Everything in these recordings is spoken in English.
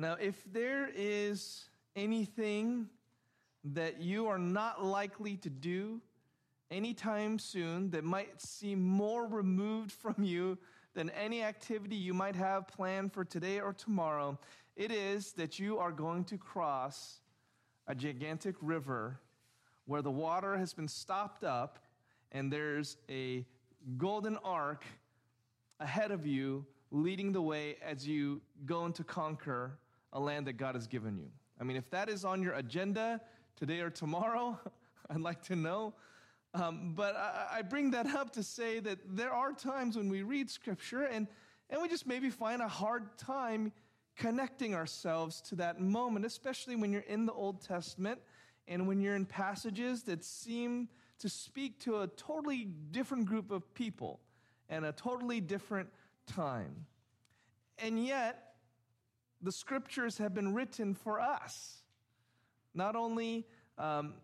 Now, if there is anything that you are not likely to do anytime soon that might seem more removed from you than any activity you might have planned for today or tomorrow, it is that you are going to cross a gigantic river where the water has been stopped up and there's a golden ark ahead of you leading the way as you go into conquer a land that God has given you. I mean, if that is on your agenda today or tomorrow, I'd like to know. Um, but I, I bring that up to say that there are times when we read scripture and, and we just maybe find a hard time connecting ourselves to that moment, especially when you're in the Old Testament and when you're in passages that seem to speak to a totally different group of people and a totally different time. And yet, the scriptures have been written for us. Not only, um,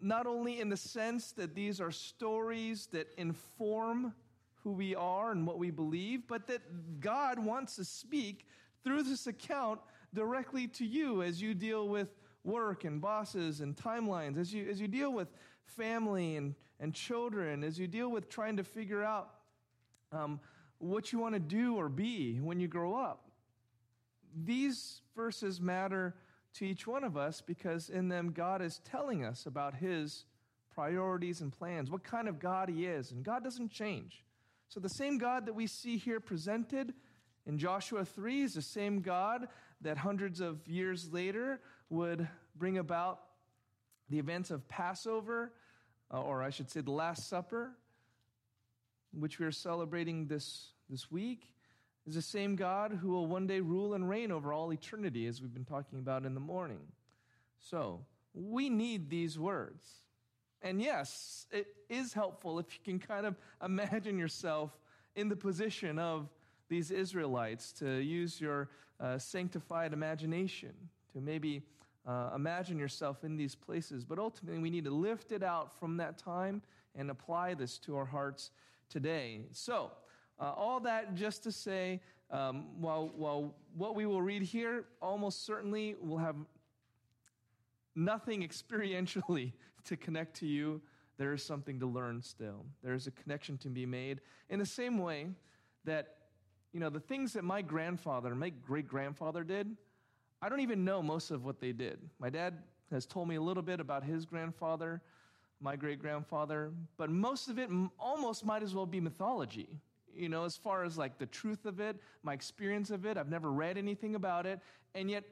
not only in the sense that these are stories that inform who we are and what we believe, but that God wants to speak through this account directly to you as you deal with work and bosses and timelines, as you, as you deal with family and, and children, as you deal with trying to figure out um, what you want to do or be when you grow up. These verses matter to each one of us because in them God is telling us about his priorities and plans, what kind of God he is, and God doesn't change. So the same God that we see here presented in Joshua 3 is the same God that hundreds of years later would bring about the events of Passover, uh, or I should say the Last Supper, which we are celebrating this, this week, is the same God who will one day rule and reign over all eternity, as we've been talking about in the morning. So, we need these words. And yes, it is helpful if you can kind of imagine yourself in the position of these Israelites, to use your uh, sanctified imagination, to maybe uh, imagine yourself in these places. But ultimately, we need to lift it out from that time and apply this to our hearts today. So, uh, all that just to say, um, while, while what we will read here almost certainly will have nothing experientially to connect to you, there is something to learn still. There is a connection to be made in the same way that, you know, the things that my grandfather my great grandfather did, I don't even know most of what they did. My dad has told me a little bit about his grandfather my great grandfather, but most of it almost might as well be mythology. You know, as far as like the truth of it, my experience of it, I've never read anything about it. And yet,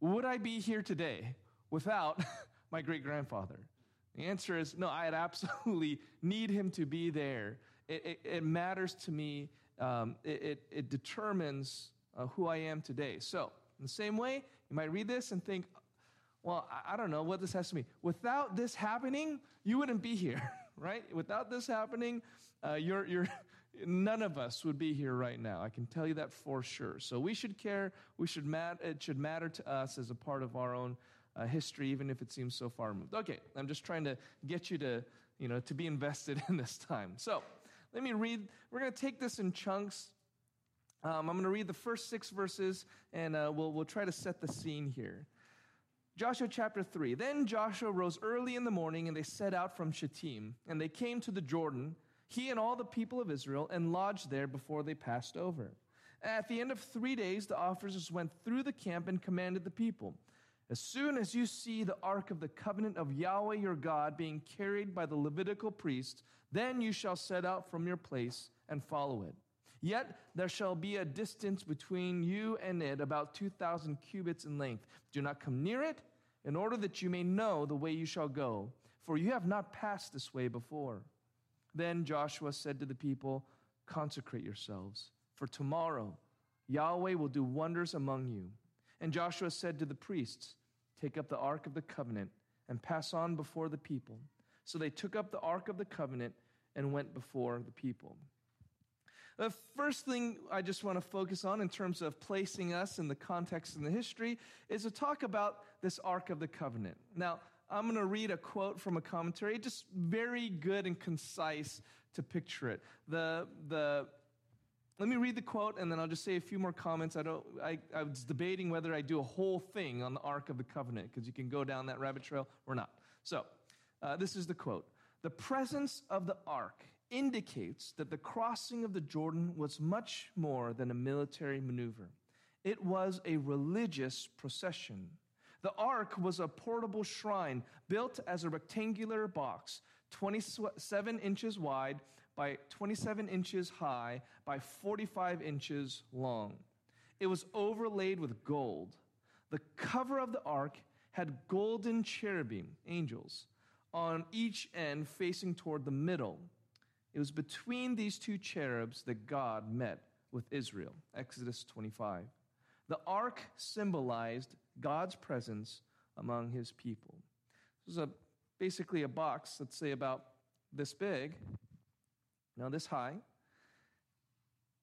would I be here today without my great grandfather? The answer is no, I'd absolutely need him to be there. It, it, it matters to me, um, it, it, determines uh, who I am today. So, in the same way, you might read this and think, well, I don't know what this has to mean. Without this happening, you wouldn't be here, right? Without this happening, uh, you're, you're, none of us would be here right now. I can tell you that for sure. So we should care. We should mat- it should matter to us as a part of our own uh, history, even if it seems so far removed. Okay, I'm just trying to get you to, you know, to be invested in this time. So let me read. We're going to take this in chunks. Um, I'm going to read the first six verses, and uh, we'll, we'll try to set the scene here. Joshua chapter 3. Then Joshua rose early in the morning, and they set out from Shittim. And they came to the Jordan, he and all the people of Israel, and lodged there before they passed over. At the end of three days, the officers went through the camp and commanded the people As soon as you see the ark of the covenant of Yahweh your God being carried by the Levitical priests, then you shall set out from your place and follow it. Yet there shall be a distance between you and it, about 2,000 cubits in length. Do not come near it, in order that you may know the way you shall go, for you have not passed this way before. Then Joshua said to the people, Consecrate yourselves, for tomorrow Yahweh will do wonders among you. And Joshua said to the priests, Take up the ark of the covenant and pass on before the people. So they took up the ark of the covenant and went before the people. The first thing I just want to focus on in terms of placing us in the context and the history is to talk about this Ark of the Covenant. Now, I'm going to read a quote from a commentary, just very good and concise to picture it. The, the let me read the quote and then I'll just say a few more comments. I, don't, I, I was debating whether I do a whole thing on the Ark of the Covenant because you can go down that rabbit trail or not. So, uh, this is the quote The presence of the Ark indicates that the crossing of the Jordan was much more than a military maneuver, it was a religious procession. The ark was a portable shrine built as a rectangular box, 27 inches wide by 27 inches high by 45 inches long. It was overlaid with gold. The cover of the ark had golden cherubim, angels, on each end facing toward the middle. It was between these two cherubs that God met with Israel. Exodus 25. The ark symbolized God's presence among his people. This is a, basically a box, let's say about this big, now this high,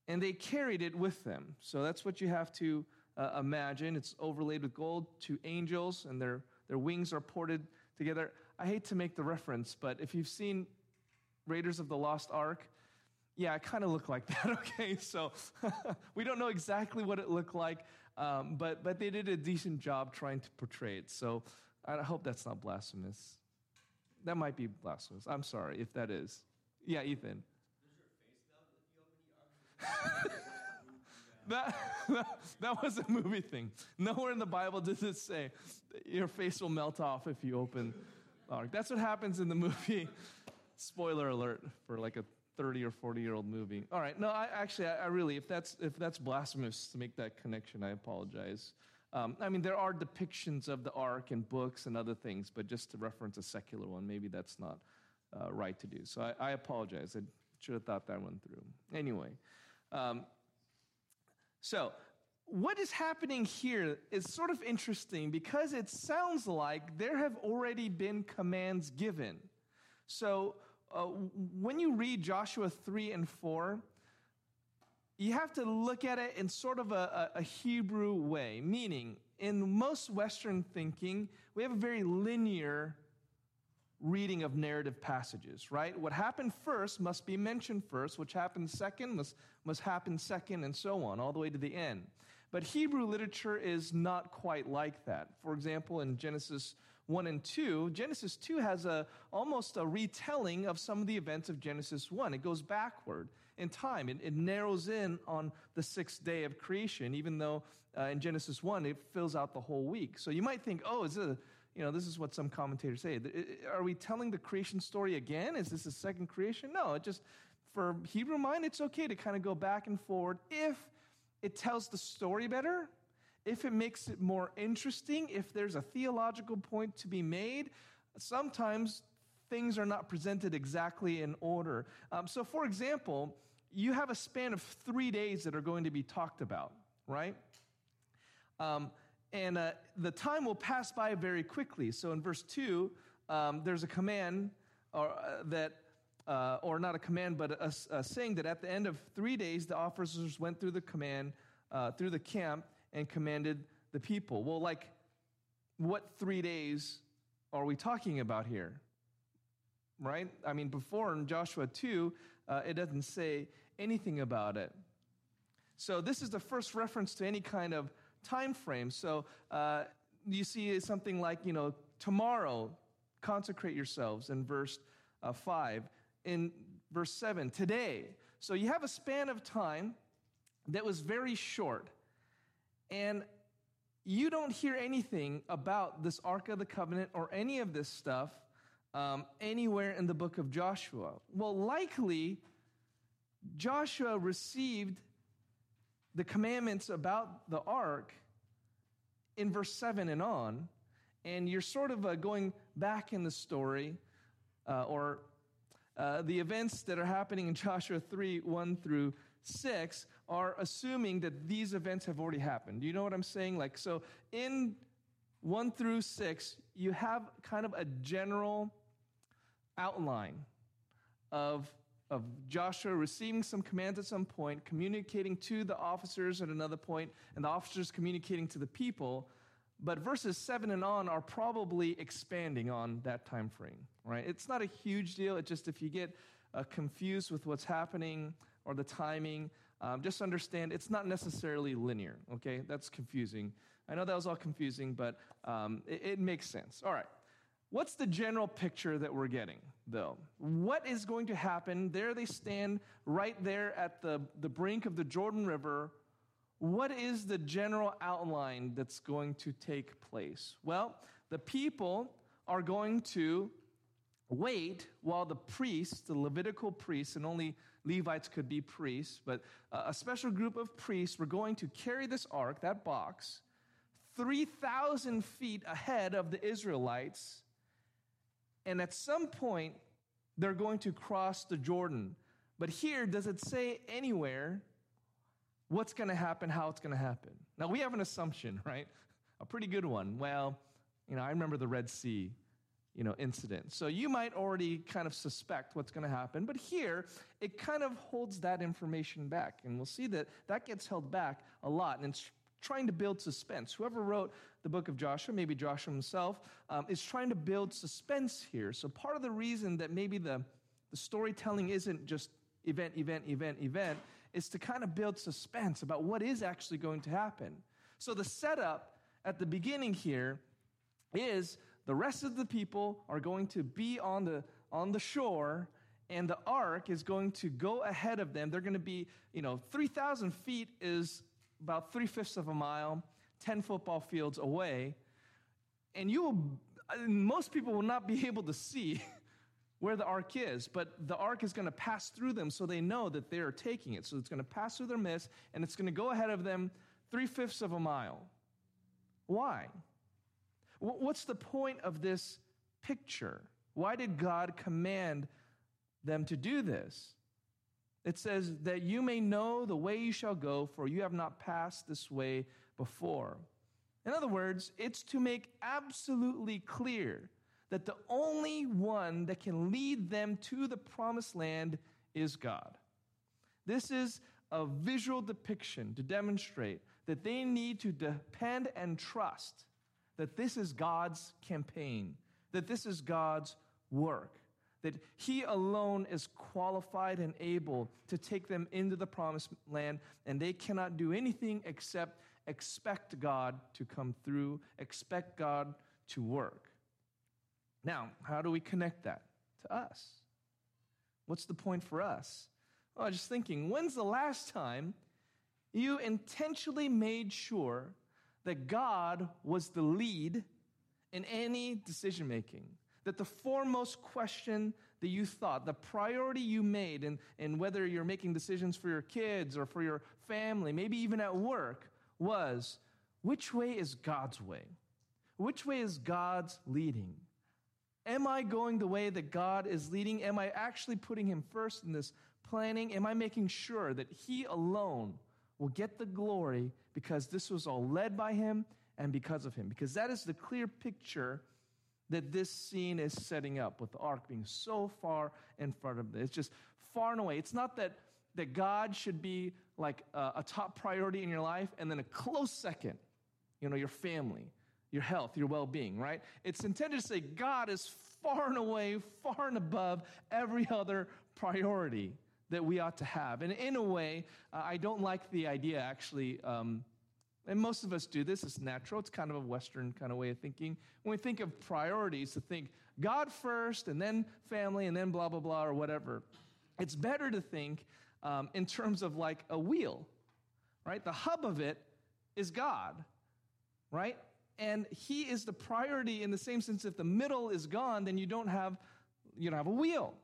and they carried it with them. So that's what you have to uh, imagine. It's overlaid with gold, two angels, and their, their wings are ported together. I hate to make the reference, but if you've seen Raiders of the Lost Ark, yeah, it kind of looked like that, okay? So we don't know exactly what it looked like, um, but, but they did a decent job trying to portray it. So I hope that's not blasphemous. That might be blasphemous. I'm sorry if that is. Yeah, Ethan. that, that was a movie thing. Nowhere in the Bible does it say your face will melt off if you open the ark. That's what happens in the movie. Spoiler alert for like a 30 or 40 year old movie. All right. No, I actually, I, I, really, if that's, if that's blasphemous to make that connection, I apologize. Um, I mean, there are depictions of the ark in books and other things, but just to reference a secular one, maybe that's not uh, right to do. So I, I apologize. I should have thought that one through. Anyway, um, so what is happening here is sort of interesting because it sounds like there have already been commands given. So uh, when you read Joshua 3 and 4, you have to look at it in sort of a, a, Hebrew way, meaning, in most Western thinking, we have a very linear reading of narrative passages, right? What happened first must be mentioned first, which happened second must, must happen second, and so on, all the way to the end. But Hebrew literature is not quite like that. For example, in Genesis 1 and 2, Genesis 2 has a, almost a retelling of some of the events of Genesis 1. It goes backward in time. It, it narrows in on the sixth day of creation, even though uh, in Genesis 1 it fills out the whole week. So you might think, oh, is this, a, you know, this is what some commentators say. Are we telling the creation story again? Is this a second creation? No, it just, for Hebrew mind, it's okay to kind of go back and forward if it tells the story better if it makes it more interesting, if there's a theological point to be made, sometimes things are not presented exactly in order. Um, so, for example, you have a span of three days that are going to be talked about, right? Um, and uh, the time will pass by very quickly. So, in verse 2, um, there's a command or, uh, that uh, or not a command, but a, a, saying that at the end of three days, the officers went through the command, uh, through the camp, and commanded the people. Well, like, what three days are we talking about here? Right? I mean, before in Joshua 2, uh, it doesn't say anything about it. So, this is the first reference to any kind of time frame. So, uh, you see something like, you know, tomorrow, consecrate yourselves in verse uh, 5. In verse 7, today. So, you have a span of time that was very short. And you don't hear anything about this Ark of the Covenant or any of this stuff um, anywhere in the book of Joshua. Well, likely, Joshua received the commandments about the ark in verse 7 and on, and you're sort of uh, going back in the story uh, or uh, the events that are happening in Joshua 3 1 through 6 are assuming that these events have already happened. You know what I'm saying? Like, so in 1 through 6, you have kind of a general outline of, of Joshua receiving some commands at some point, communicating to the officers at another point, and the officers communicating to the people. But verses 7 and on are probably expanding on that time frame, right? It's not a huge deal. It's just if you get uh, confused with what's happening or the timing, um, just understand it's not necessarily linear, okay? That's confusing. I know that was all confusing, but um, it, it makes sense. All right. What's the general picture that we're getting, though? What is going to happen? There they stand right there at the, the brink of the Jordan River. What is the general outline that's going to take place? Well, the people are going to wait while the priests, the Levitical priests, and only Levites could be priests, but a special group of priests were going to carry this ark, that box, 3,000 feet ahead of the Israelites. And at some point, they're going to cross the Jordan. But here, does it say anywhere what's going to happen, how it's going to happen? Now, we have an assumption, right? A pretty good one. Well, you know, I remember the Red Sea you know, incident. So you might already kind of suspect what's going to happen, but here it kind of holds that information back. And we'll see that that gets held back a lot. And it's trying to build suspense. Whoever wrote the book of Joshua, maybe Joshua himself, um, is trying to build suspense here. So part of the reason that maybe the, the storytelling isn't just event, event, event, event, is to kind of build suspense about what is actually going to happen. So the setup at the beginning here is the rest of the people are going to be on the, on the shore, and the ark is going to go ahead of them. They're going to be, you know, 3,000 feet is about three fifths of a mile, 10 football fields away. And you will, most people will not be able to see where the ark is, but the ark is going to pass through them so they know that they are taking it. So it's going to pass through their midst, and it's going to go ahead of them three fifths of a mile. Why? What's the point of this picture? Why did God command them to do this? It says, that you may know the way you shall go, for you have not passed this way before. In other words, it's to make absolutely clear that the only one that can lead them to the promised land is God. This is a visual depiction to demonstrate that they need to depend and trust that this is God's campaign, that this is God's work, that He alone is qualified and able to take them into the promised land, and they cannot do anything except expect God to come through, expect God to work. Now, how do we connect that to us? What's the point for us? Well, I was just thinking, when's the last time you intentionally made sure that God was the lead in any decision making. That the foremost question that you thought, the priority you made, and, and whether you're making decisions for your kids or for your family, maybe even at work, was which way is God's way? Which way is God's leading? Am I going the way that God is leading? Am I actually putting Him first in this planning? Am I making sure that He alone will get the glory because this was all led by him and because of him. Because that is the clear picture that this scene is setting up with the ark being so far in front of them. It's just far and away. It's not that, that God should be like a, a top priority in your life and then a close second, you know, your family, your health, your well being, right? It's intended to say God is far and away, far and above every other priority that we ought to have. And in a way, uh, I don't like the idea actually. Um, and most of us do this, it's natural. It's kind of a Western kind of way of thinking. When we think of priorities, to think God first and then family and then blah, blah, blah, or whatever. It's better to think um, in terms of like a wheel, right? The hub of it is God, right? And He is the priority in the same sense if the middle is gone, then you don't have, you don't have a wheel.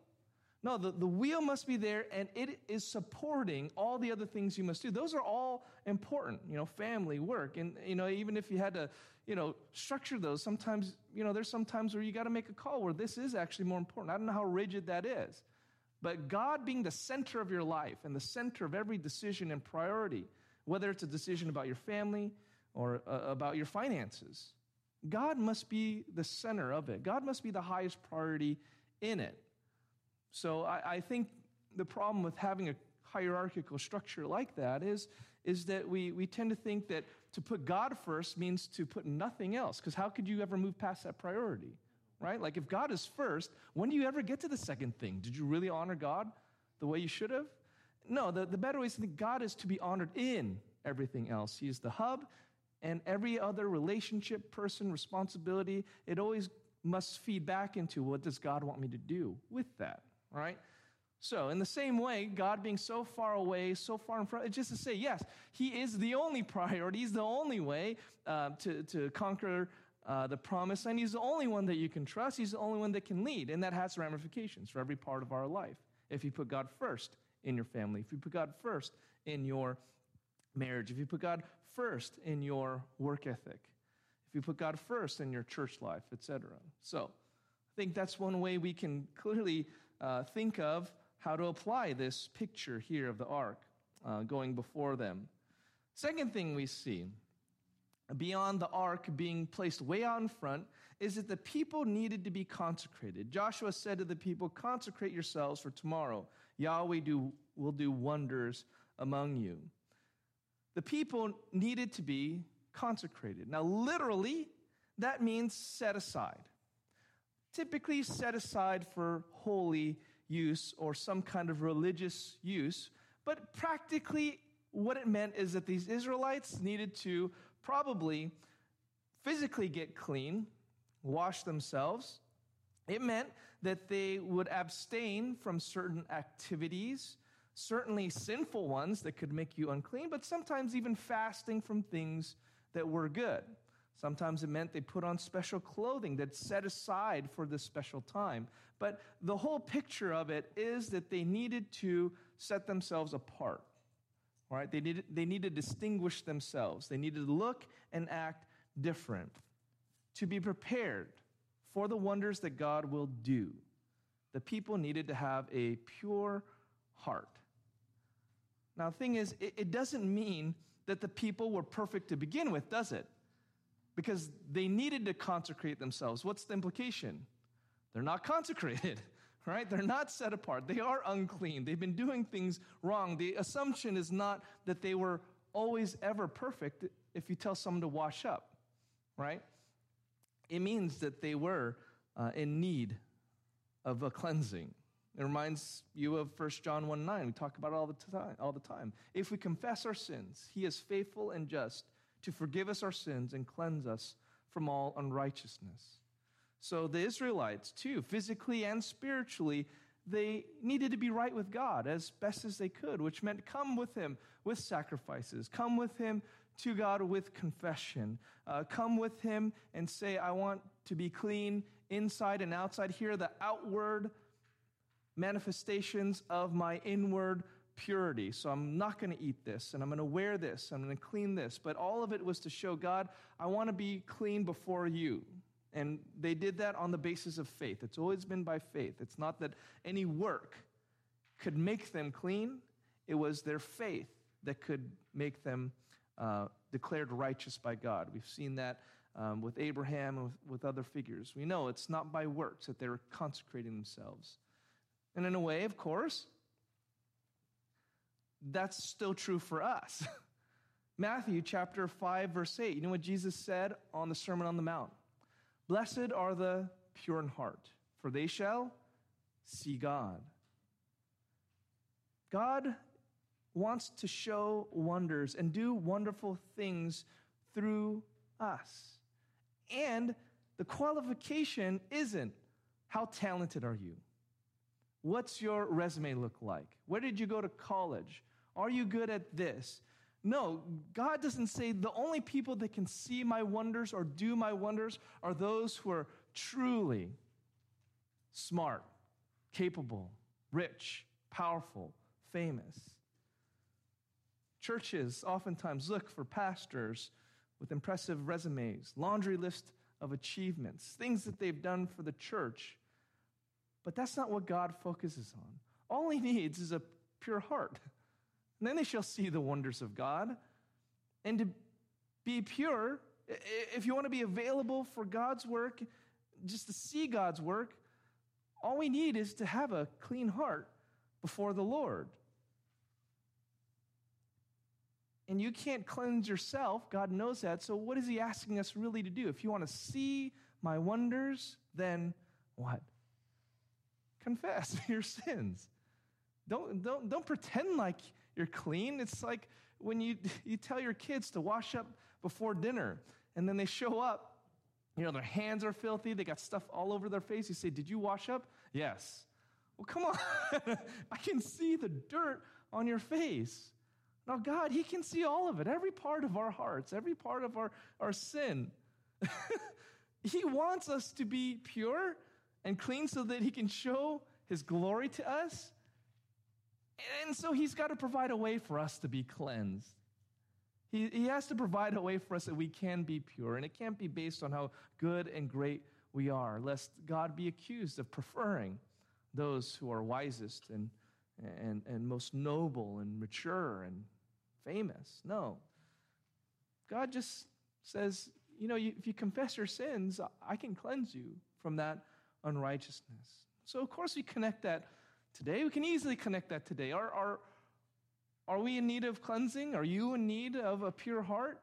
No, the, the wheel must be there and it is supporting all the other things you must do. Those are all important, you know, family, work. And, you know, even if you had to, you know, structure those, sometimes, you know, there's some times where you got to make a call where this is actually more important. I don't know how rigid that is. But God being the center of your life and the center of every decision and priority, whether it's a decision about your family or uh, about your finances, God must be the center of it. God must be the highest priority in it. So I, I think the problem with having a hierarchical structure like that is, is that we, we tend to think that to put God first means to put nothing else, because how could you ever move past that priority? Right? Like if God is first, when do you ever get to the second thing? Did you really honor God the way you should have? No, the, the better way is to think God is to be honored in everything else. He is the hub, and every other relationship, person, responsibility, it always must feed back into what does God want me to do with that, right? So, in the same way, God being so far away, so far in front, just to say, yes, He is the only priority. He's the only way uh, to, to conquer uh, the promise, and He's the only one that you can trust. He's the only one that can lead, and that has ramifications for every part of our life. If you put God first in your family, if you put God first in your marriage, if you put God first in your work ethic, if you put God first in your church life, etc. So, I think that's one way we can clearly uh, think of how to apply this picture here of the ark uh, going before them. Second thing we see, beyond the ark being placed way out in front, is that the people needed to be consecrated. Joshua said to the people, Consecrate yourselves for tomorrow. Yahweh do, will do wonders among you. The people needed to be consecrated. Now, literally, that means set aside. Typically, set aside for holy use or some kind of religious use. But practically, what it meant is that these Israelites needed to probably physically get clean, wash themselves. It meant that they would abstain from certain activities, certainly sinful ones that could make you unclean, but sometimes even fasting from things that were good. Sometimes it meant they put on special clothing that's set aside for this special time. But the whole picture of it is that they needed to set themselves apart. Right? They needed, they needed to distinguish themselves. They needed to look and act different. To be prepared for the wonders that God will do, the people needed to have a pure heart. Now, the thing is, it, it doesn't mean that the people were perfect to begin with, does it? Because they needed to consecrate themselves. What's the implication? They're not consecrated, right? They're not set apart. They are unclean. They've been doing things wrong. The assumption is not that they were always ever perfect if you tell someone to wash up, right? It means that they were uh, in need of a cleansing. It reminds you of 1 John 1 9. We talk about it all the time. All the time. If we confess our sins, he is faithful and just to forgive us our sins and cleanse us from all unrighteousness. So the Israelites, too, physically and spiritually, they needed to be right with God as best as they could, which meant come with Him with sacrifices, come with Him to God with confession, uh, come with Him and say, I want to be clean inside and outside. Here the outward manifestations of my inward purity. So I'm not going to eat this and I'm going to wear this, I'm going to clean this. But all of it was to show God, I want to be clean before you. And they did that on the basis of faith. It's always been by faith. It's not that any work could make them clean, it was their faith that could make them uh, declared righteous by God. We've seen that um, with Abraham and with, with other figures. We know it's not by works that they're consecrating themselves. And in a way, of course, that's still true for us. Matthew chapter 5, verse 8. You know what Jesus said on the Sermon on the Mount? Blessed are the pure in heart, for they shall see God. God wants to show wonders and do wonderful things through us. And the qualification isn't how talented are you? What's your resume look like? Where did you go to college? Are you good at this? No, God doesn't say the only people that can see my wonders or do my wonders are those who are truly smart, capable, rich, powerful, famous. Churches oftentimes look for pastors with impressive resumes, laundry list of achievements, things that they've done for the church. But that's not what God focuses on. All he needs is a pure heart. And then they shall see the wonders of God. And to be pure, if you want to be available for God's work, just to see God's work, all we need is to have a clean heart before the Lord. And you can't cleanse yourself. God knows that. So, what is He asking us really to do? If you want to see my wonders, then what? Confess your sins. don't, don't, don't pretend like you're clean. It's like when you, you tell your kids to wash up before dinner and then they show up, you know, their hands are filthy, they got stuff all over their face. You say, Did you wash up? Yes. Well, come on. I can see the dirt on your face. Now, God, He can see all of it, every part of our hearts, every part of our, our sin. he wants us to be pure and clean so that He can show His glory to us. And so He's got to provide a way for us to be cleansed. He, he has to provide a way for us that we can be pure, and it can't be based on how good and great we are, lest God be accused of preferring those who are wisest and, and, and most noble and mature and famous. No. God just says, you know, if you confess your sins, I can cleanse you from that unrighteousness. So, of course, we connect that today. We can easily connect that today. Are, are, are we in need of cleansing? Are you in need of a pure heart?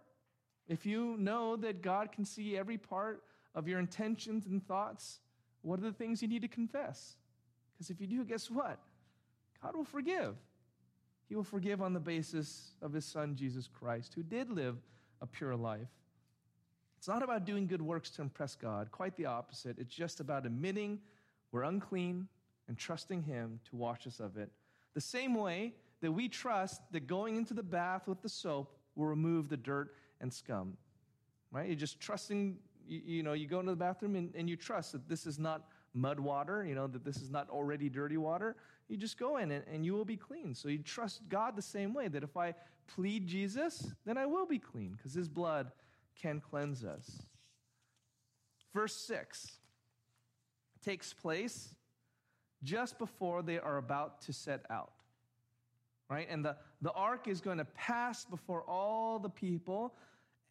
If you know that God can see every part of your intentions and thoughts, what are the things you need to confess? Because if you do, guess what? God will forgive. He will forgive on the basis of his son, Jesus Christ, who did live a pure life. It's not about doing good works to impress God, quite the opposite. It's just about admitting we're unclean and trusting him to wash us of it. The same way that we trust that going into the bath with the soap will remove the dirt and scum. Right? You're just trusting, you, you know, you go into the bathroom and, and you trust that this is not mud water, you know, that this is not already dirty water, you just go in and, and you will be clean. So you trust God the same way that if I plead Jesus, then I will be clean because his blood can cleanse us. Verse 6 takes place just before they are about to set out. Right? And the, the ark is going to pass before all the people.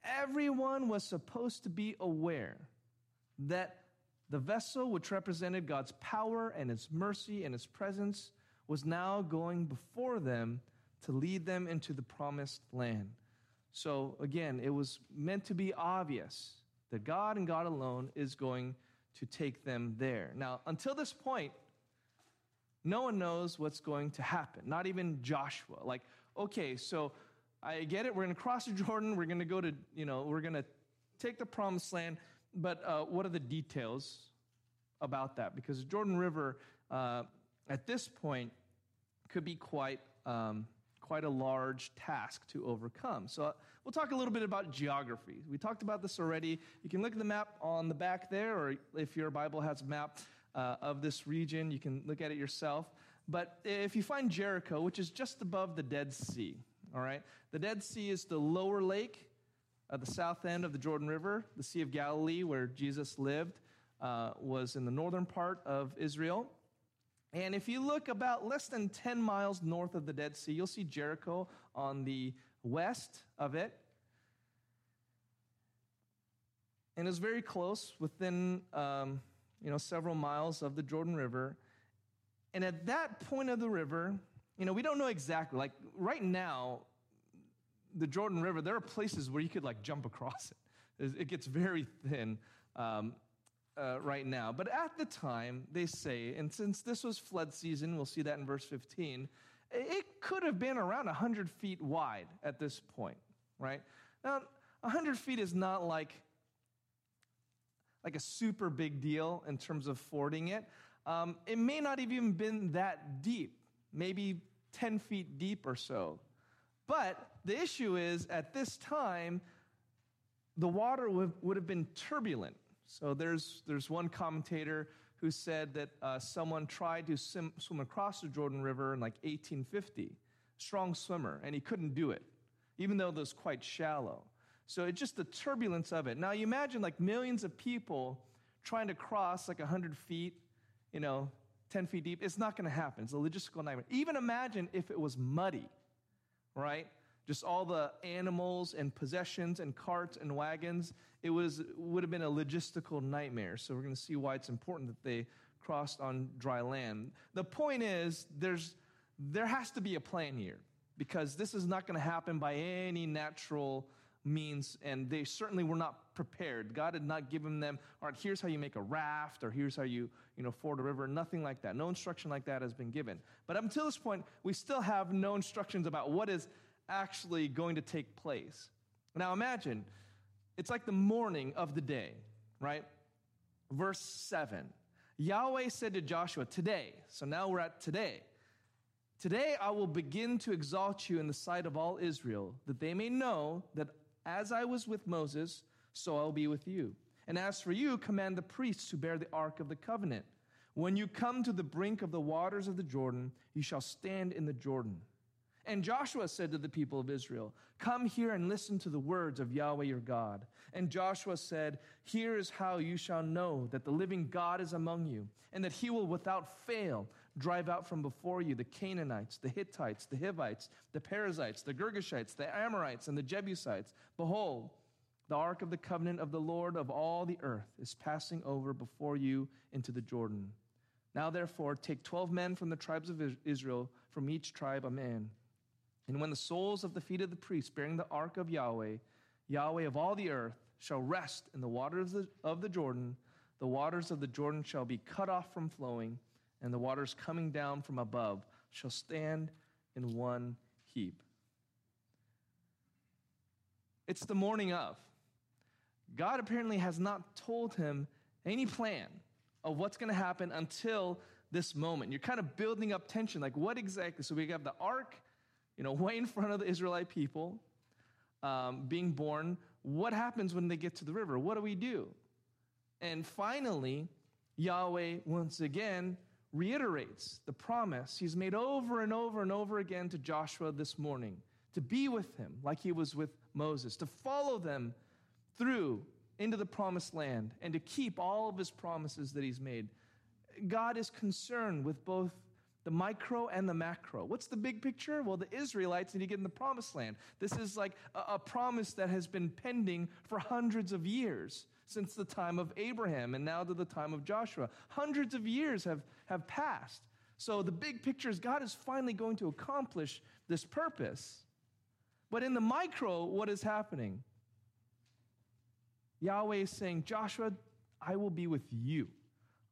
Everyone was supposed to be aware that the vessel, which represented God's power and His mercy and His presence, was now going before them to lead them into the promised land. So, again, it was meant to be obvious that God and God alone is going to take them there. Now, until this point, no one knows what's going to happen, not even Joshua. Like, okay, so I get it. We're going to cross the Jordan. We're going to go to, you know, we're going to take the promised land but uh, what are the details about that? Because the Jordan River, uh, at this point, could be quite, um, quite a large task to overcome. So uh, we'll talk a little bit about geography. We talked about this already. You can look at the map on the back there, or if your Bible has a map uh, of this region, you can look at it yourself. But if you find Jericho, which is just above the Dead Sea, all right, the Dead Sea is the lower lake at the south end of the Jordan River, the Sea of Galilee, where Jesus lived, uh, was in the northern part of Israel. And if you look about less than 10 miles north of the Dead Sea, you'll see Jericho on the west of it. And it's very close, within um, you know several miles of the Jordan River. And at that point of the river, you know, we don't know exactly. Like right now, the Jordan River, there are places where you could like jump across it. It gets very thin um, uh, right now. But at the time, they say, and since this was flood season, we'll see that in verse 15, it could have been around 100 feet wide at this point, right? Now, 100 feet is not like, like a super big deal in terms of fording it. Um, it may not have even been that deep, maybe 10 feet deep or so. But the issue is, at this time, the water would, have been turbulent. So there's, there's one commentator who said that uh, someone tried to swim across the Jordan River in like 1850, strong swimmer, and he couldn't do it, even though it was quite shallow. So it's just the turbulence of it. Now you imagine like millions of people trying to cross like 100 feet, you know, 10 feet deep. It's not going to happen. It's a logistical nightmare. Even imagine if it was muddy right? Just all the animals and possessions and carts and wagons. It was would have been a logistical nightmare. So we're going to see why it's important that they crossed on dry land. The point is there's there has to be a plan here because this is not going to happen by any natural means, and they certainly were not prepared. God had not given them, all right, here's how you make a raft, or here's how you, you know, ford a river. Nothing like that. No instruction like that has been given. But up until this point, we still have no instructions about what is actually going to take place. Now imagine, it's like the morning of the day, right? Verse 7. Yahweh said to Joshua, Today, so now we're at today. Today I will begin to exalt you in the sight of all Israel, that they may know that as I was with Moses, so I'll be with you. And as for you, command the priests to bear the ark of the covenant. When you come to the brink of the waters of the Jordan, you shall stand in the Jordan. And Joshua said to the people of Israel, Come here and listen to the words of Yahweh your God. And Joshua said, Here is how you shall know that the living God is among you, and that he will without fail drive out from before you the Canaanites, the Hittites, the Hivites, the Perizzites, the Girgashites, the Amorites, and the Jebusites. Behold, the ark of the covenant of the Lord of all the earth is passing over before you into the Jordan. Now, therefore, take twelve men from the tribes of Israel, from each tribe a man. And when the soles of the feet of the priests bearing the ark of Yahweh, Yahweh of all the earth, shall rest in the waters of the, of the Jordan, the waters of the Jordan shall be cut off from flowing and the waters coming down from above shall stand in one heap. It's the morning of. God apparently has not told him any plan of what's going to happen until this moment. You're kind of building up tension. Like, what exactly? So we have the ark, you know, way in front of the Israelite people um, being borne. What happens when they get to the river? What do we do? And finally, Yahweh once again reiterates the promise he's made over and over and over again to Joshua this morning to be with him like he was with Moses, to follow them through into the promised land, and to keep all of his promises that he's made. God is concerned with both the micro and the macro. What's the big picture? Well, the Israelites need to get in the promised land. This is like a, a promise that has been pending for hundreds of years since the time of Abraham and now to the time of Joshua. Hundreds of years have, have passed. So the big picture is God is finally going to accomplish this purpose. But in the micro, what is happening? Yahweh is saying, Joshua, I will be with you.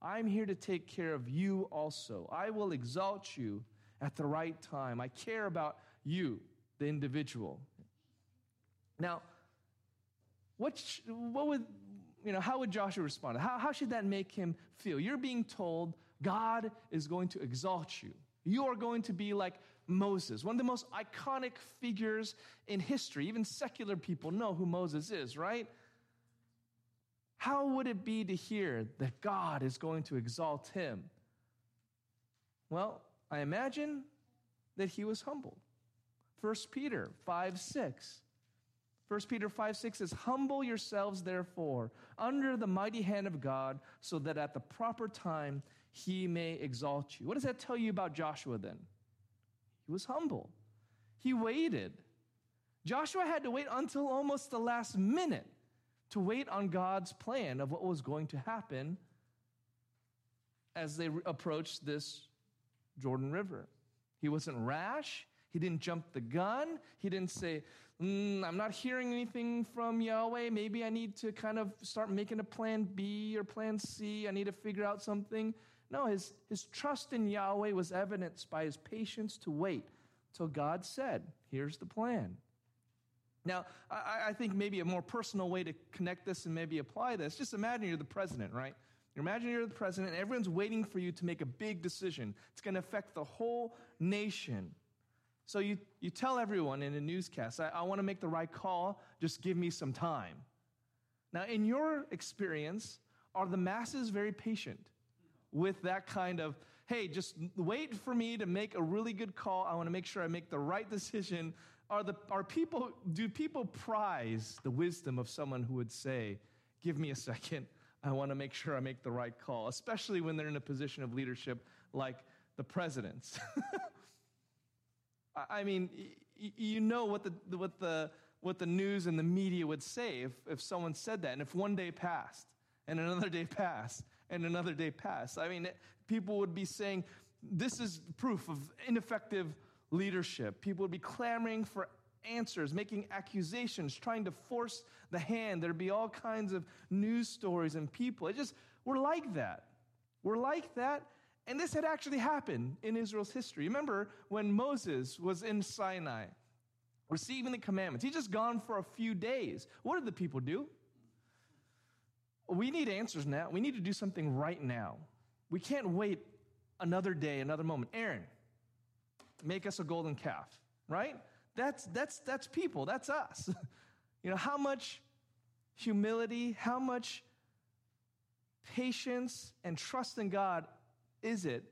I'm here to take care of you also. I will exalt you at the right time. I care about you, the individual. Now, what, what would you know, how would Joshua respond? How, how should that make him feel? You're being told God is going to exalt you. You are going to be like Moses, one of the most iconic figures in history. Even secular people know who Moses is, right? How would it be to hear that God is going to exalt him? Well, I imagine that he was humbled. 1 Peter 5 6. 1 Peter 5 6 says, Humble yourselves, therefore, under the mighty hand of God, so that at the proper time he may exalt you. What does that tell you about Joshua then? He was humble, he waited. Joshua had to wait until almost the last minute to wait on God's plan of what was going to happen as they approached this Jordan River. He wasn't rash. He didn't jump the gun. He didn't say, mm, I'm not hearing anything from Yahweh. Maybe I need to kind of start making a plan B or plan C. I need to figure out something. No, his, his trust in Yahweh was evidenced by his patience to wait till God said, Here's the plan. Now, I, I think maybe a more personal way to connect this and maybe apply this, just imagine you're the president, right? Imagine you're the president, and everyone's waiting for you to make a big decision. It's going to affect the whole nation. So you, you tell everyone in a newscast, I, I want to make the right call, just give me some time. Now, in your experience, are the masses very patient with that kind of, hey, just wait for me to make a really good call. I want to make sure I make the right decision. Are, the, are people, do people prize the wisdom of someone who would say, give me a second, I want to make sure I make the right call, especially when they're in a position of leadership like the president's? I mean, you know what the, what the, what the news and the media would say if, if someone said that. And if one day passed, and another day passed, and another day passed, I mean, people would be saying, this is proof of ineffective leadership. People would be clamoring for answers, making accusations, trying to force the hand. There'd be all kinds of news stories and people. It just, we're like that. We're like that. And this had actually happened in Israel's history. Remember when Moses was in Sinai receiving the commandments? He'd just gone for a few days. What did the people do? We need answers now. We need to do something right now. We can't wait another day, another moment. Aaron, make us a golden calf, right? That's, that's, that's people, that's us. you know, how much humility, how much patience and trust in God is it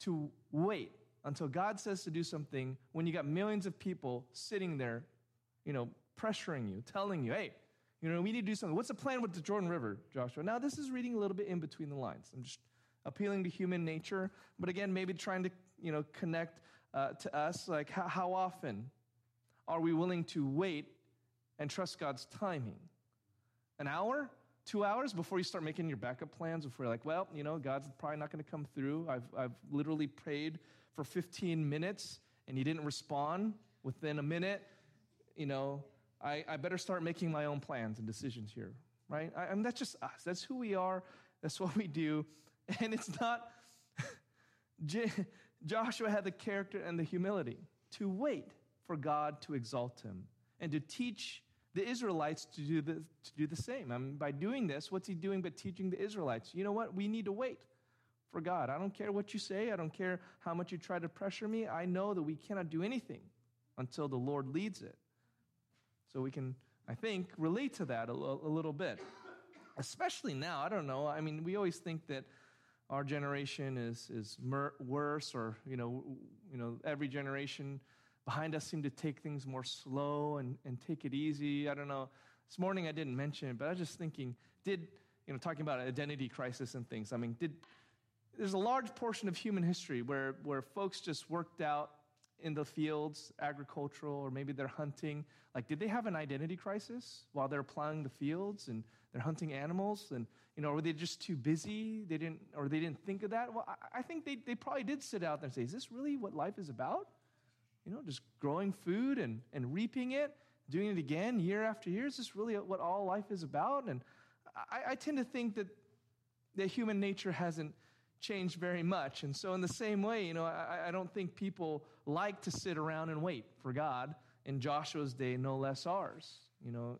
to wait until God says to do something when you got millions of people sitting there, you know, pressuring you, telling you, hey, you know, we need to do something. What's the plan with the Jordan River, Joshua? Now, this is reading a little bit in between the lines. I'm just appealing to human nature, but again, maybe trying to, you know, connect uh, to us. Like, how, how often are we willing to wait and trust God's timing? An hour? Two hours before you start making your backup plans, before you're like, well, you know, God's probably not going to come through. I've, I've literally prayed for 15 minutes and he didn't respond within a minute. You know, I, I better start making my own plans and decisions here, right? I, I mean, that's just us. That's who we are. That's what we do. And it's not, Joshua had the character and the humility to wait for God to exalt him and to teach the Israelites to do the, to do the same. I mean, by doing this, what's he doing but teaching the Israelites? You know what? We need to wait for God. I don't care what you say. I don't care how much you try to pressure me. I know that we cannot do anything until the Lord leads it. So we can, I think, relate to that a, a little bit. Especially now, I don't know. I mean, we always think that our generation is, is mer- worse or, you know, you know, every generation behind us seem to take things more slow and, and take it easy. I don't know. This morning I didn't mention it, but I was just thinking, did, you know, talking about identity crisis and things. I mean, did, there's a large portion of human history where, where folks just worked out in the fields, agricultural, or maybe they're hunting. Like, did they have an identity crisis while they're plowing the fields and they're hunting animals? And, you know, were they just too busy? They didn't, or they didn't think of that? Well, I, I think they, they probably did sit out there and say, is this really what life is about? You know, just growing food and, and reaping it, doing it again year after year. Is this really what all life is about? And I, I tend to think that, that human nature hasn't changed very much. And so, in the same way, you know, I, I don't think people like to sit around and wait for God. In Joshua's day, no less ours. You know,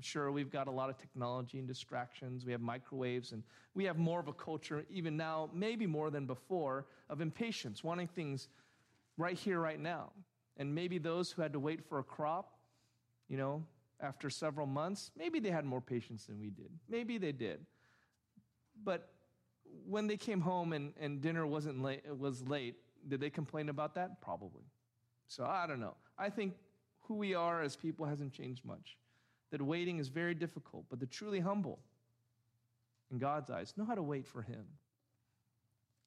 sure, we've got a lot of technology and distractions. We have microwaves, and we have more of a culture, even now, maybe more than before, of impatience, wanting things right here, right now. And maybe those who had to wait for a crop, you know, after several months, maybe they had more patience than we did. Maybe they did. But when they came home and, and dinner wasn't late, was late, did they complain about that? Probably. So I don't know. I think who we are as people hasn't changed much. That waiting is very difficult, but the truly humble, in God's eyes, know how to wait for Him.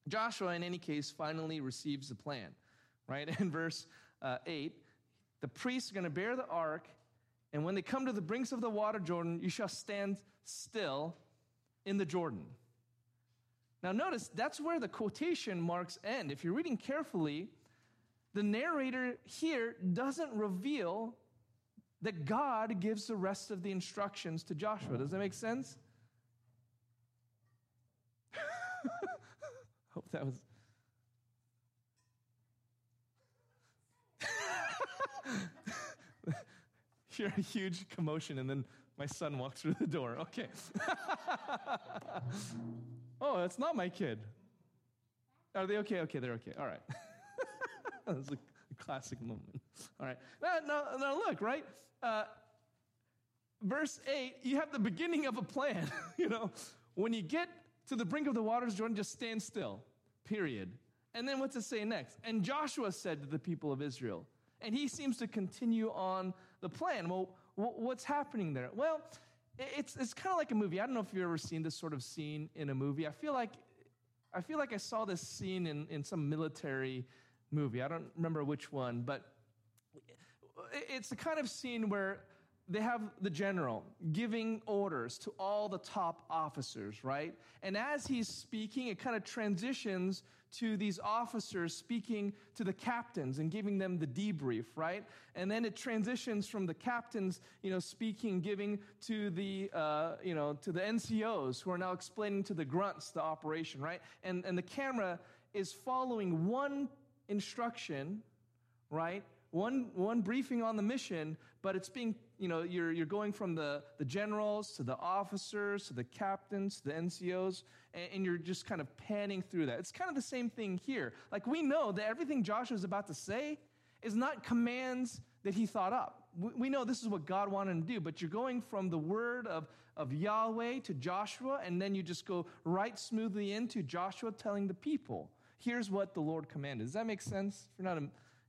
Joshua, in any case, finally receives the plan, right? In verse uh, 8, the priests are going to bear the ark, and when they come to the brinks of the water Jordan, you shall stand still in the Jordan. Now, notice that's where the quotation marks end. If you're reading carefully, the narrator here doesn't reveal that God gives the rest of the instructions to Joshua. Does that make sense? Hope that was. Hear a huge commotion, and then my son walks through the door. Okay. Oh, that's not my kid. Are they okay? Okay, they're okay. All right. that's a, classic moment. All right. Now, now, now look, right? Uh, verse 8, you have the beginning of a plan. you know, when you get to the brink of the waters, Jordan, just stand still, period. And then what's it say next? And Joshua said to the people of Israel, and he seems to continue on the plan. Well, what's happening there? Well, it's, it's kind of like a movie. I don't know if you've ever seen this sort of scene in a movie. I feel like I feel like I saw this scene in, in some military movie. I don't remember which one, but it's the kind of scene where they have the general giving orders to all the top officers, right? And as he's speaking, it kind of transitions to these officers speaking to the captains and giving them the debrief, right? And then it transitions from the captains, you know, speaking, giving to the, uh, you know, to the NCOs who are now explaining to the grunts the operation, right? And, and the camera is following one instruction, right? One, one briefing on the mission, but it's being, you know, you're, you're going from the, the generals to the officers to the captains to the NCOs, and, you're just kind of panning through that. It's kind of the same thing here. Like we know that everything Joshua is about to say is not commands that he thought up. We, we know this is what God wanted him to do, but you're going from the word of, of Yahweh to Joshua, and then you just go right smoothly into Joshua telling the people here's what the Lord commanded. Does that make sense? If you're not a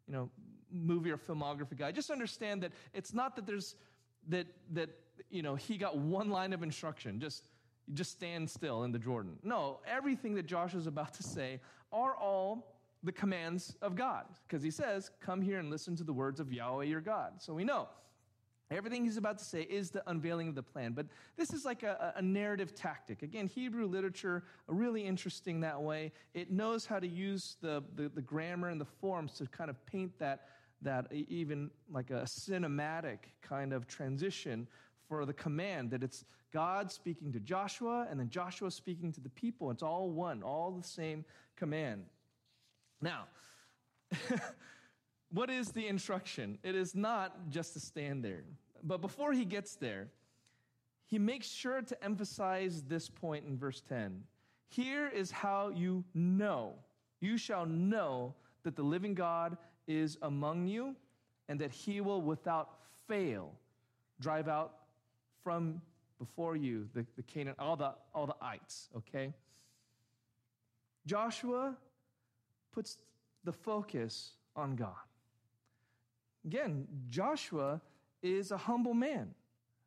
you know, movie or filmography guy, just understand that it's not that there's that that you know he got one line of instruction. Just just stand still in the Jordan. No, everything that Joshua is about to say are all the commands of God. Because he says, Come here and listen to the words of Yahweh your God. So we know Everything he's about to say is the unveiling of the plan. But this is like a, a, narrative tactic. Again, Hebrew literature, uh, really interesting that way. It knows how to use the, the, the, grammar and the forms to kind of paint that, that even like a cinematic kind of transition for the command that it's God speaking to Joshua and then Joshua speaking to the people. It's all one, all the same command. Now, What is the instruction? It is not just to stand there. But before he gets there, he makes sure to emphasize this point in verse 10. Here is how you know. You shall know that the living God is among you and that he will without fail drive out from before you the, the Canaan, all the, all the ites, okay? Joshua puts the focus on God. Again, Joshua is a humble man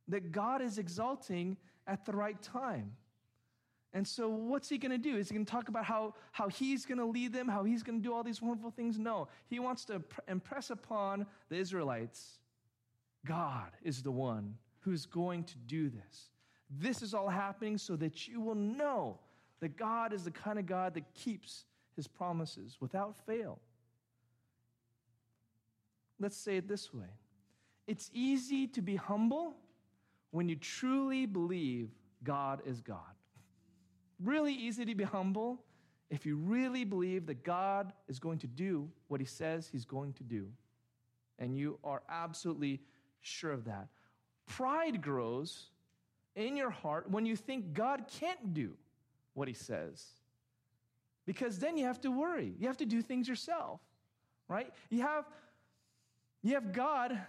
that God is exalting at the right time. And so, what's he going to do? Is he going to talk about how, how he's going to lead them, how he's going to do all these wonderful things? No. He wants to impress upon the Israelites God is the one who's going to do this. This is all happening so that you will know that God is the kind of God that keeps his promises without fail. Let's say it this way it's easy to be humble when you truly believe God is God. Really easy to be humble if you really believe that God is going to do what he says he's going to do. And you are absolutely sure of that. Pride grows in your heart when you think God can't do what he says. Because then you have to worry. You have to do things yourself, right? You have you have God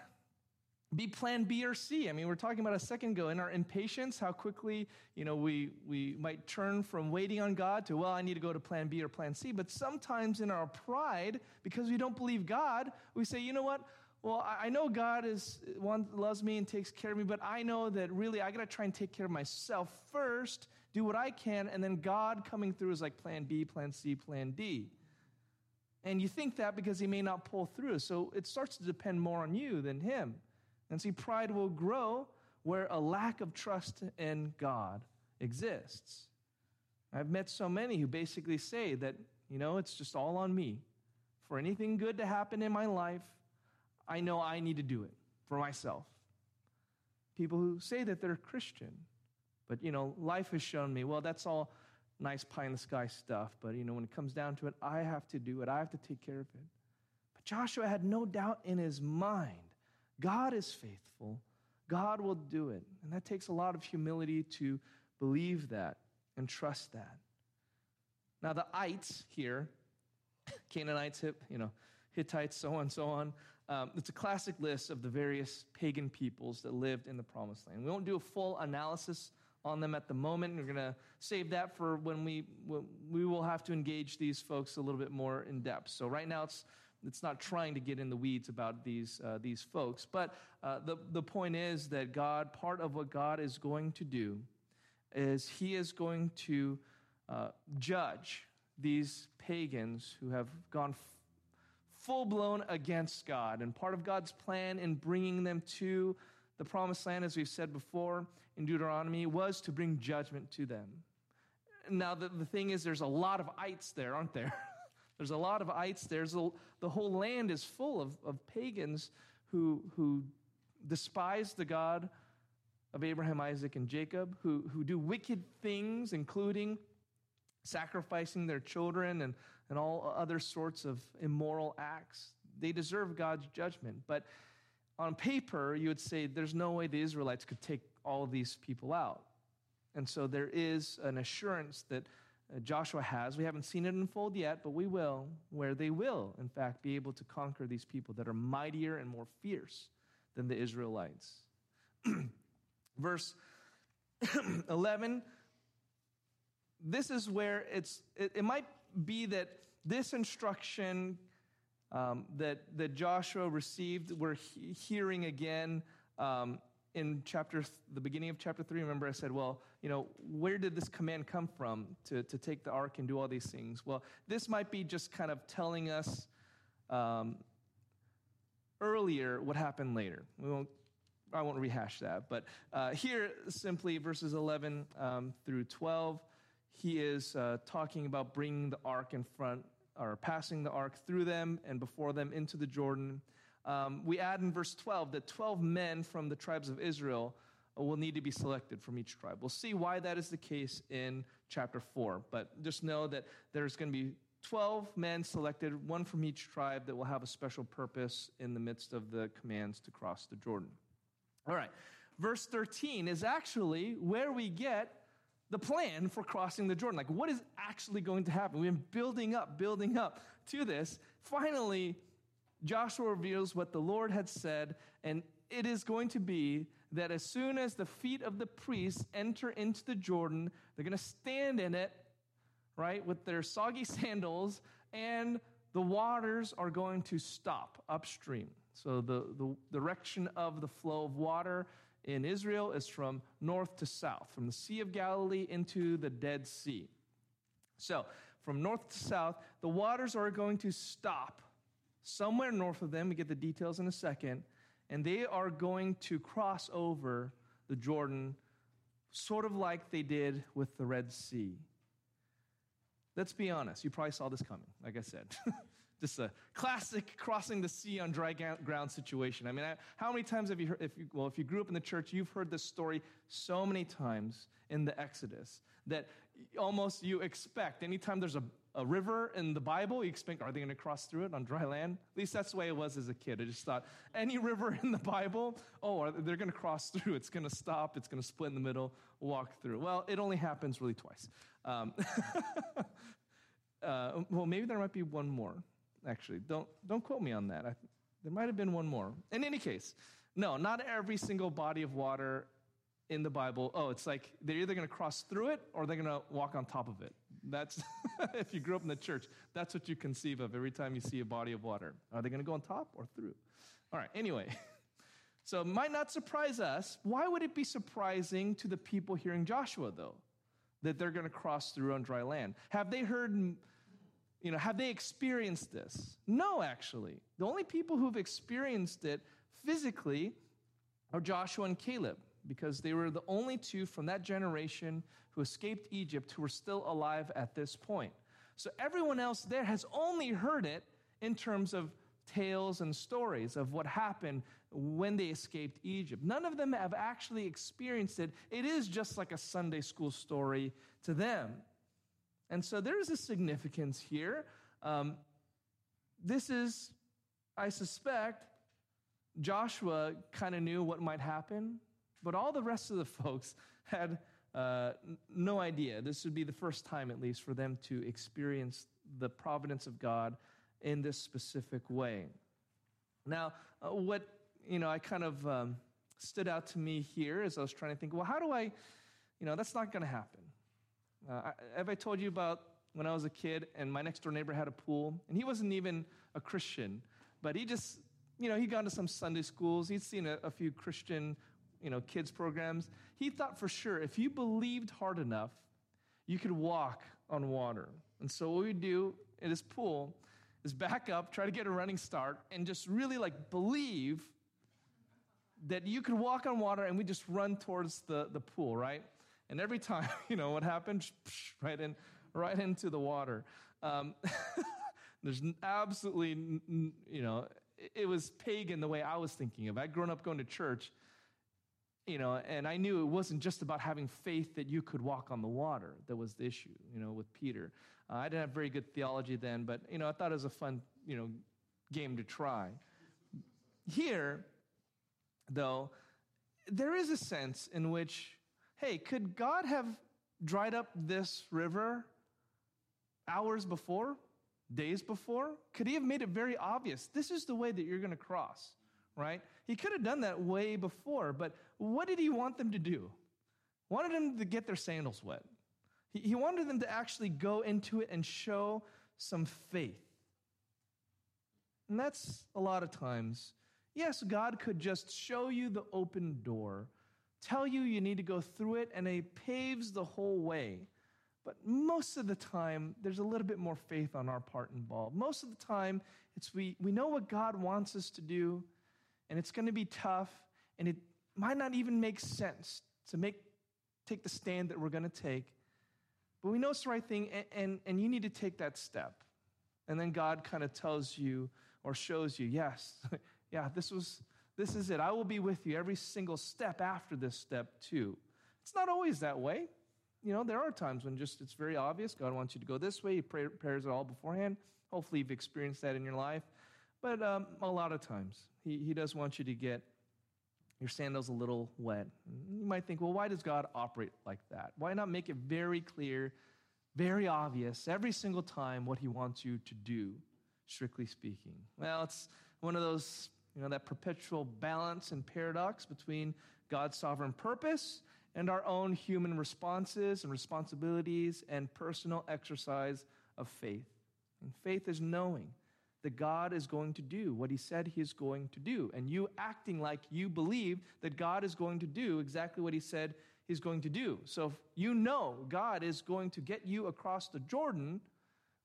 be plan B or C. I mean, we are talking about a second ago in our impatience, how quickly, you know, we, we might turn from waiting on God to, well, I need to go to plan B or plan C. But sometimes in our pride, because we don't believe God, we say, you know what? Well, I know God is one loves me and takes care of me, but I know that really I got to try and take care of myself first, do what I can, and then God coming through is like plan B, plan C, plan D. And you think that because he may not pull through. So it starts to depend more on you than him. And see, pride will grow where a lack of trust in God exists. I've met so many who basically say that, you know, it's just all on me. For anything good to happen in my life, I know I need to do it for myself. People who say that they're Christian, but, you know, life has shown me, well, that's all nice pie in the sky stuff, but you know, when it comes down to it, I have to do it. I have to take care of it. But Joshua had no doubt in his mind God is faithful, God will do it. And that takes a lot of humility to believe that and trust that. Now, the ites here, Canaanites, you know, Hittites, so on, and so on. Um, it's a classic list of the various pagan peoples that lived in the promised land. We won't do a full analysis on them at the moment. We're going to save that for when we when we will have to engage these folks a little bit more in depth. So right now it's it's not trying to get in the weeds about these uh, these folks, but uh, the the point is that God part of what God is going to do is He is going to uh, judge these pagans who have gone. Full blown against God. And part of God's plan in bringing them to the promised land, as we've said before in Deuteronomy, was to bring judgment to them. Now, the, the thing is, there's a lot of ites there, aren't there? There's a lot of ites. There's a, the whole land is full of, of pagans who, who despise the God of Abraham, Isaac, and Jacob, who, who do wicked things, including sacrificing their children and, and all other sorts of immoral acts. They deserve God's judgment. But on paper, you would say there's no way the Israelites could take all of these people out. And so there is an assurance that uh, Joshua has. We haven't seen it unfold yet, but we will, where they will, in fact, be able to conquer these people that are mightier and more fierce than the Israelites. Verse 11 this is where it's, it, it might be that this instruction um, that, that Joshua received, we're he- hearing again um, in chapter, th- the beginning of chapter 3. Remember, I said, well, you know, where did this command come from to, to take the ark and do all these things? Well, this might be just kind of telling us um, earlier what happened later. We won't I won't rehash that, but uh, here simply verses 11 um, through 12 he is uh, talking about bringing the ark in front or passing the ark through them and before them into the Jordan. Um, we add in verse 12 that 12 men from the tribes of Israel will need to be selected from each tribe. We'll see why that is the case in chapter 4, but just know that there's going to be 12 men selected, one from each tribe that will have a special purpose in the midst of the commands to cross the Jordan. All right, verse 13 is actually where we get the plan for crossing the Jordan. Like, what is actually going to happen? We've been building up, building up to this. Finally, Joshua reveals what the Lord had said, and it is going to be that as soon as the feet of the priests enter into the Jordan, they're going to stand in it, right, with their soggy sandals, and the waters are going to stop upstream. So the, the direction of the flow of water in Israel is from north to south, from the Sea of Galilee into the Dead Sea. So, from north to south, the waters are going to stop somewhere north of them. We get the details in a second. And they are going to cross over the Jordan, sort of like they did with the Red Sea. Let's be honest, you probably saw this coming, like I said. just a classic crossing the sea on dry ground situation. I mean, I, how many times have you heard, if you, well, if you grew up in the church, you've heard this story so many times in the Exodus that almost you expect anytime there's a, a river in the Bible, you expect, are they going to cross through it on dry land? At least that's the way it was as a kid. I just thought, any river in the Bible, oh, they're going to cross through. It's going to stop. It's going to split in the middle, walk through. Well, it only happens really twice. Um, uh, well, maybe there might be one more actually. Don't, don't quote me on that. I, there might have been one more. In any case, no, not every single body of water in the Bible. Oh, it's like they're either going to cross through it or they're going to walk on top of it. That's, if you grew up in the church, that's what you conceive of every time you see a body of water. Are they going to go on top or through? All right, anyway. So it might not surprise us. Why would it be surprising to the people hearing Joshua, though, that they're going to cross through on dry land? Have they heard you know, have they experienced this? No, actually. The only people who've experienced it physically are Joshua and Caleb, because they were the only two from that generation who escaped Egypt who were still alive at this point. So everyone else there has only heard it in terms of tales and stories of what happened when they escaped Egypt. None of them have actually experienced it. It is just like a Sunday school story to them. And so there is a significance here. Um, this is, I suspect, Joshua kind of knew what might happen, but all the rest of the folks had uh, no idea. This would be the first time, at least, for them to experience the providence of God in this specific way. Now, uh, what you know, I kind of um, stood out to me here as I was trying to think, well, how do I, you know, that's not going to happen. Uh, have I told you about when I was a kid and my next door neighbor had a pool? And he wasn't even a Christian, but he just, you know, he'd gone to some Sunday schools. He'd seen a, a few Christian, you know, kids programs. He thought for sure if you believed hard enough, you could walk on water. And so what we'd do in this pool is back up, try to get a running start, and just really like believe that you could walk on water and we just run towards the, the pool, right? And every time, you know, what happened? Right, in, right into the water. Um, There's absolutely, you know, it was pagan the way I was thinking of. I'd grown up going to church, you know, and I knew it wasn't just about having faith that you could walk on the water that was the issue, you know, with Peter. Uh, I didn't have very good theology then, but, you know, I thought it was a fun, you know, game to try. Here, though, there is a sense in which, hey, could God have dried up this river hours before, days before? Could he have made it very obvious? This is the way that you're going to cross, right? He could have done that way before, but what did he want them to do? Wanted them to get their sandals wet. He, he wanted them to actually go into it and show some faith. And that's a lot of times. Yes, God could just show you the open door, tell you you need to go through it, and it paves the whole way. But most of the time, there's a little bit more faith on our part involved. Most of the time, it's we, we know what God wants us to do, and it's going to be tough, and it might not even make sense to make, take the stand that we're going to take. But we know it's the right thing, and, and, and you need to take that step. And then God kind of tells you or shows you, yes, yeah, this was this is it. I will be with you every single step after this step too. It's not always that way. You know, there are times when just it's very obvious. God wants you to go this way. He prepares it all beforehand. Hopefully, you've experienced that in your life. But um, a lot of times, he, he does want you to get your sandals a little wet. You might think, well, why does God operate like that? Why not make it very clear, very obvious every single time what he wants you to do, strictly speaking? Well, it's one of those, you know, that perpetual balance and paradox between God's sovereign purpose and our own human responses and responsibilities and personal exercise of faith. And faith is knowing that God is going to do what he said he is going to do, and you acting like you believe that God is going to do exactly what he said he's going to do. So if you know God is going to get you across the Jordan,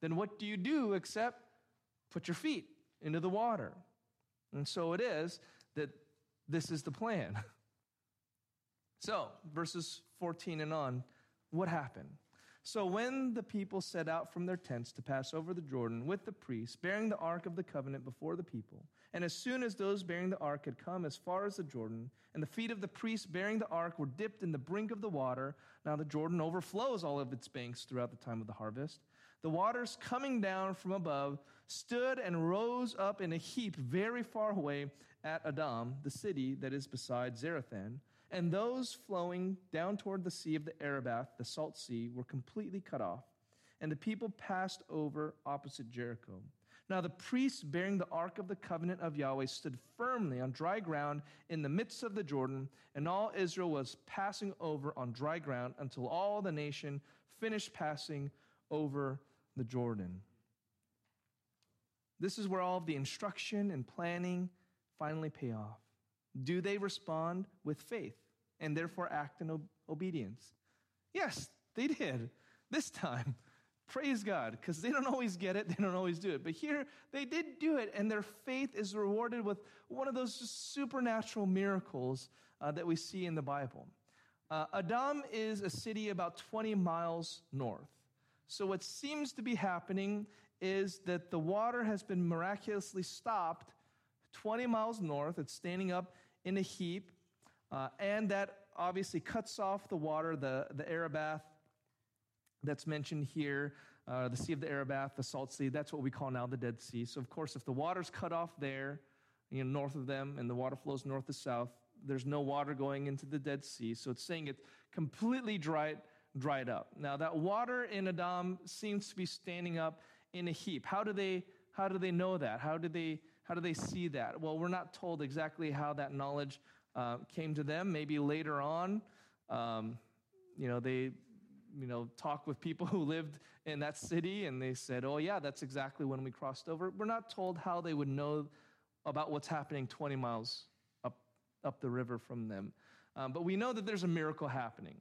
then what do you do except put your feet into the water? And so it is that this is the plan. So, verses 14 and on, what happened? So, when the people set out from their tents to pass over the Jordan with the priests, bearing the ark of the covenant before the people, and as soon as those bearing the ark had come as far as the Jordan, and the feet of the priests bearing the ark were dipped in the brink of the water, now the Jordan overflows all of its banks throughout the time of the harvest. The waters coming down from above stood and rose up in a heap very far away at Adam, the city that is beside Zarethan and those flowing down toward the sea of the Arabath, the salt sea, were completely cut off, and the people passed over opposite Jericho. Now the priests bearing the ark of the covenant of Yahweh stood firmly on dry ground in the midst of the Jordan, and all Israel was passing over on dry ground until all the nation finished passing over the Jordan. This is where all of the instruction and planning finally pay off. Do they respond with faith and therefore act in obedience? Yes, they did. This time. Praise God, because they don't always get it, they don't always do it. But here, they did do it, and their faith is rewarded with one of those supernatural miracles uh, that we see in the Bible. Uh, Adam is a city about 20 miles north. So, what seems to be happening is that the water has been miraculously stopped 20 miles north. It's standing up in a heap, uh, and that obviously cuts off the water, the, the Arabath that's mentioned here, uh, the Sea of the Arabath, the Salt Sea. That's what we call now the Dead Sea. So, of course, if the water's cut off there, you know, north of them, and the water flows north to south, there's no water going into the Dead Sea. So it's saying it's completely dried, dried up. Now, that water in Adam seems to be standing up in a heap. How do they, how do they know that? How do they how do they see that? Well, we're not told exactly how that knowledge uh, came to them. Maybe later on, um, you know, they you know, talk with people who lived in that city and they said, oh, yeah, that's exactly when we crossed over. We're not told how they would know about what's happening 20 miles up, up the river from them. Um, but we know that there's a miracle happening.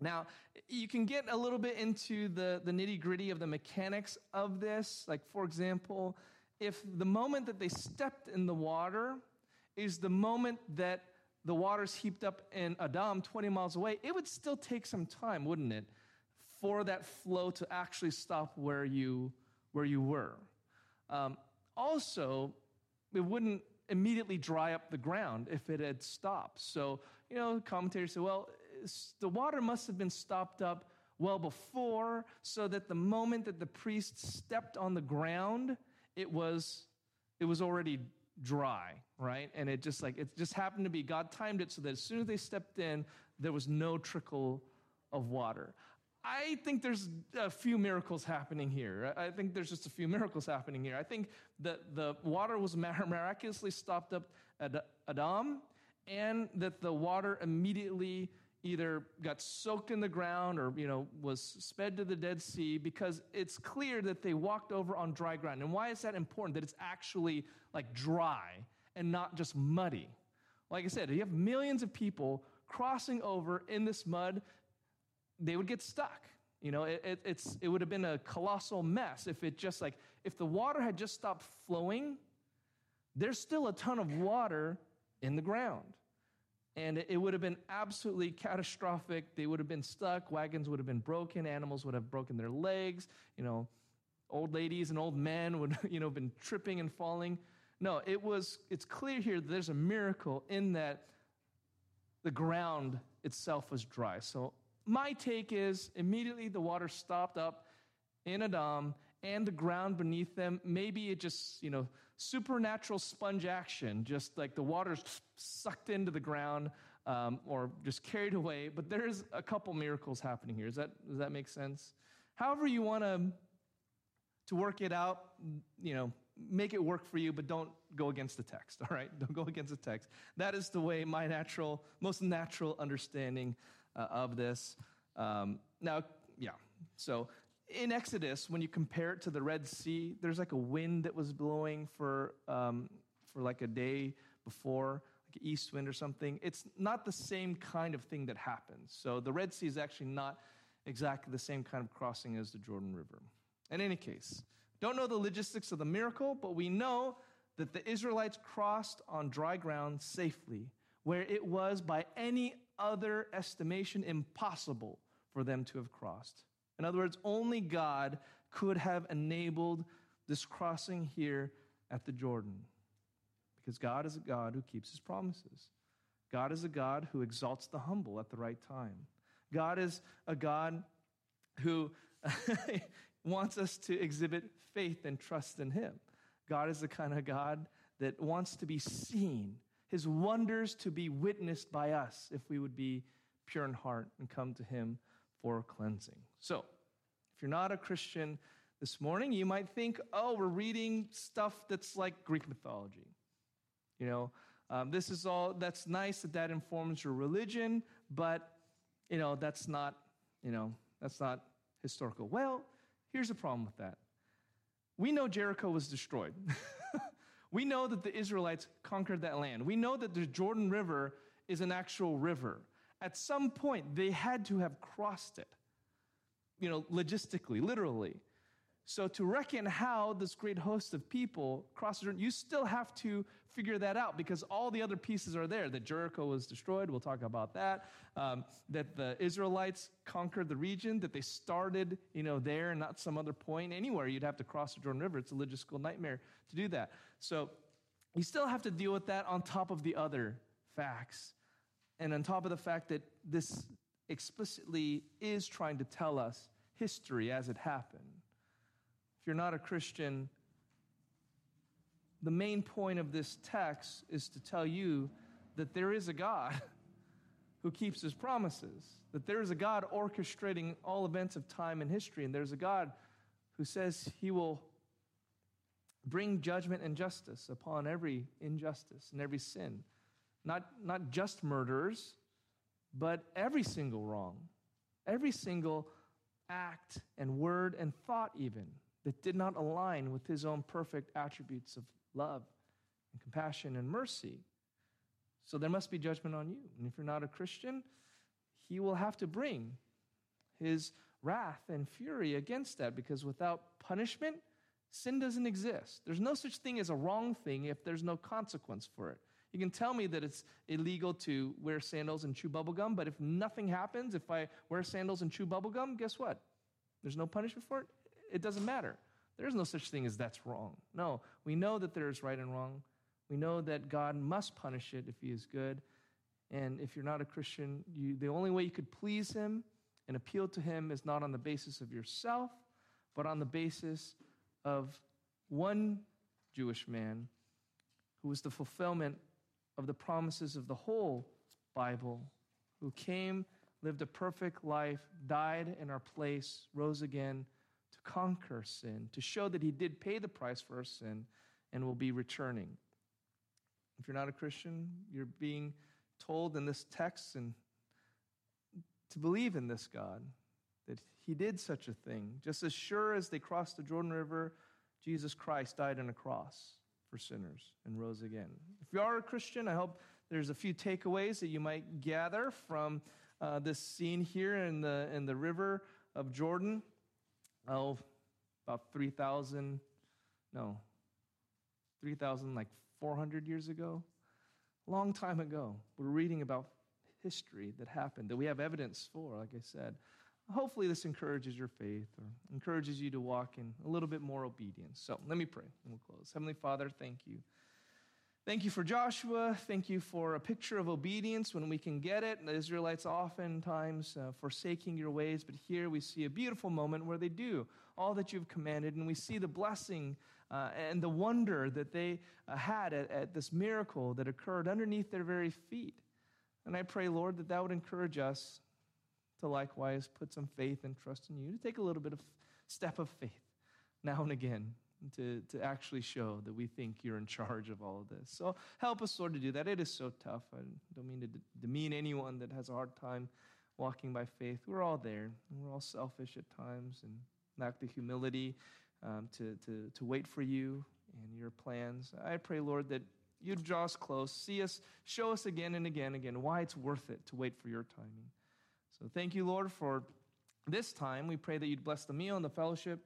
Now, you can get a little bit into the, the nitty gritty of the mechanics of this. Like, for example, if the moment that they stepped in the water is the moment that the water's heaped up in Adam 20 miles away, it would still take some time, wouldn't it, for that flow to actually stop where you, where you were. Um, also, it wouldn't immediately dry up the ground if it had stopped. So, you know, commentators say, well, the water must have been stopped up well before, so that the moment that the priest stepped on the ground, it was it was already dry, right? And it just like it just happened to be God timed it so that as soon as they stepped in, there was no trickle of water. I think there's a few miracles happening here. I think there's just a few miracles happening here. I think that the water was miraculously stopped up at Adam, and that the water immediately either got soaked in the ground or you know was sped to the dead sea because it's clear that they walked over on dry ground. And why is that important? That it's actually like dry and not just muddy. Like i said if you have millions of people crossing over in this mud they would get stuck. You know it, it, it's, it would have been a colossal mess if it just like if the water had just stopped flowing there's still a ton of water in the ground and it would have been absolutely catastrophic. They would have been stuck, wagons would have been broken, animals would have broken their legs, you know, old ladies and old men would, you know, been tripping and falling. No, it was it's clear here that there's a miracle in that the ground itself was dry. So my take is immediately the water stopped up in Adam and the ground beneath them. Maybe it just, you know, supernatural sponge action, just like the water's sucked into the ground um, or just carried away. But there's a couple miracles happening here. Does that, does that make sense? However, you want to to work it out, you know, make it work for you, but don't go against the text, all right? Don't go against the text. That is the way my natural, most natural understanding uh, of this. Um, now, yeah, so in Exodus, when you compare it to the Red Sea, there's like a wind that was blowing for, um, for like a day before, like an east wind or something. It's not the same kind of thing that happens. So the Red Sea is actually not exactly the same kind of crossing as the Jordan River. In any case, don't know the logistics of the miracle, but we know that the Israelites crossed on dry ground safely, where it was, by any other estimation, impossible for them to have crossed. In other words, only God could have enabled this crossing here at the Jordan. Because God is a God who keeps his promises. God is a God who exalts the humble at the right time. God is a God who wants us to exhibit faith and trust in him. God is the kind of God that wants to be seen, his wonders to be witnessed by us if we would be pure in heart and come to him for cleansing. So, if you're not a Christian this morning, you might think, oh, we're reading stuff that's like Greek mythology. You know, um, this is all, that's nice that that informs your religion, but, you know, that's not, you know, that's not historical. Well, here's the problem with that. We know Jericho was destroyed. we know that the Israelites conquered that land. We know that the Jordan River is an actual river. At some point, they had to have crossed it, you know, logistically, literally. So to reckon how this great host of people crossed the Jordan, you still have to figure that out because all the other pieces are there. That Jericho was destroyed, we'll talk about that. Um, that the Israelites conquered the region, that they started, you know, there and not some other point. Anywhere you'd have to cross the Jordan River. It's a logistical nightmare to do that. So you still have to deal with that on top of the other facts and on top of the fact that this explicitly is trying to tell us history as it happened. If you're not a Christian, the main point of this text is to tell you that there is a God who keeps his promises, that there is a God orchestrating all events of time and history, and there's a God who says he will bring judgment and justice upon every injustice and every sin not, not just murderers, but every single wrong, every single act and word and thought, even that did not align with his own perfect attributes of love and compassion and mercy. So there must be judgment on you. And if you're not a Christian, he will have to bring his wrath and fury against that because without punishment, sin doesn't exist. There's no such thing as a wrong thing if there's no consequence for it. You can tell me that it's illegal to wear sandals and chew bubblegum, but if nothing happens, if I wear sandals and chew bubblegum, guess what? There's no punishment for it. It doesn't matter. There's no such thing as that's wrong. No, we know that there is right and wrong. We know that God must punish it if He is good. And if you're not a Christian, you, the only way you could please Him and appeal to Him is not on the basis of yourself, but on the basis of one Jewish man who was the fulfillment of the promises of the whole Bible, who came, lived a perfect life, died in our place, rose again to conquer sin, to show that He did pay the price for our sin and will be returning. If you're not a Christian, you're being told in this text and to believe in this God, that he did such a thing. Just as sure as they crossed the Jordan River, Jesus Christ died on a cross for sinners and rose again. If you are a Christian, I hope there's a few takeaways that you might gather from uh, this scene here in the, in the river of Jordan. Oh, about 3,000, no, 3,000, like 400 years ago, long time ago. We're reading about history that happened that we have evidence for, like I said. Hopefully, this encourages your faith or encourages you to walk in a little bit more obedience. So let me pray and we'll close. Heavenly Father, thank you. Thank you for Joshua. Thank you for a picture of obedience when we can get it. The Israelites oftentimes uh, forsaking your ways, but here we see a beautiful moment where they do all that you've commanded, and we see the blessing uh, and the wonder that they uh, had at, at this miracle that occurred underneath their very feet. And I pray, Lord, that that would encourage us to likewise put some faith and trust in you, to take a little bit of step of faith now and again to, to actually show that we think you're in charge of all of this. So help us, Lord, to do that. It is so tough. I don't mean to demean anyone that has a hard time walking by faith. We're all there, we're all selfish at times and lack the humility um, to, to, to wait for you and your plans. I pray, Lord, that you'd draw us close, see us, show us again and again again why it's worth it to wait for your timing. So thank you, Lord, for this time. We pray that you'd bless the meal and the fellowship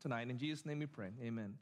tonight. In Jesus' name we pray. Amen.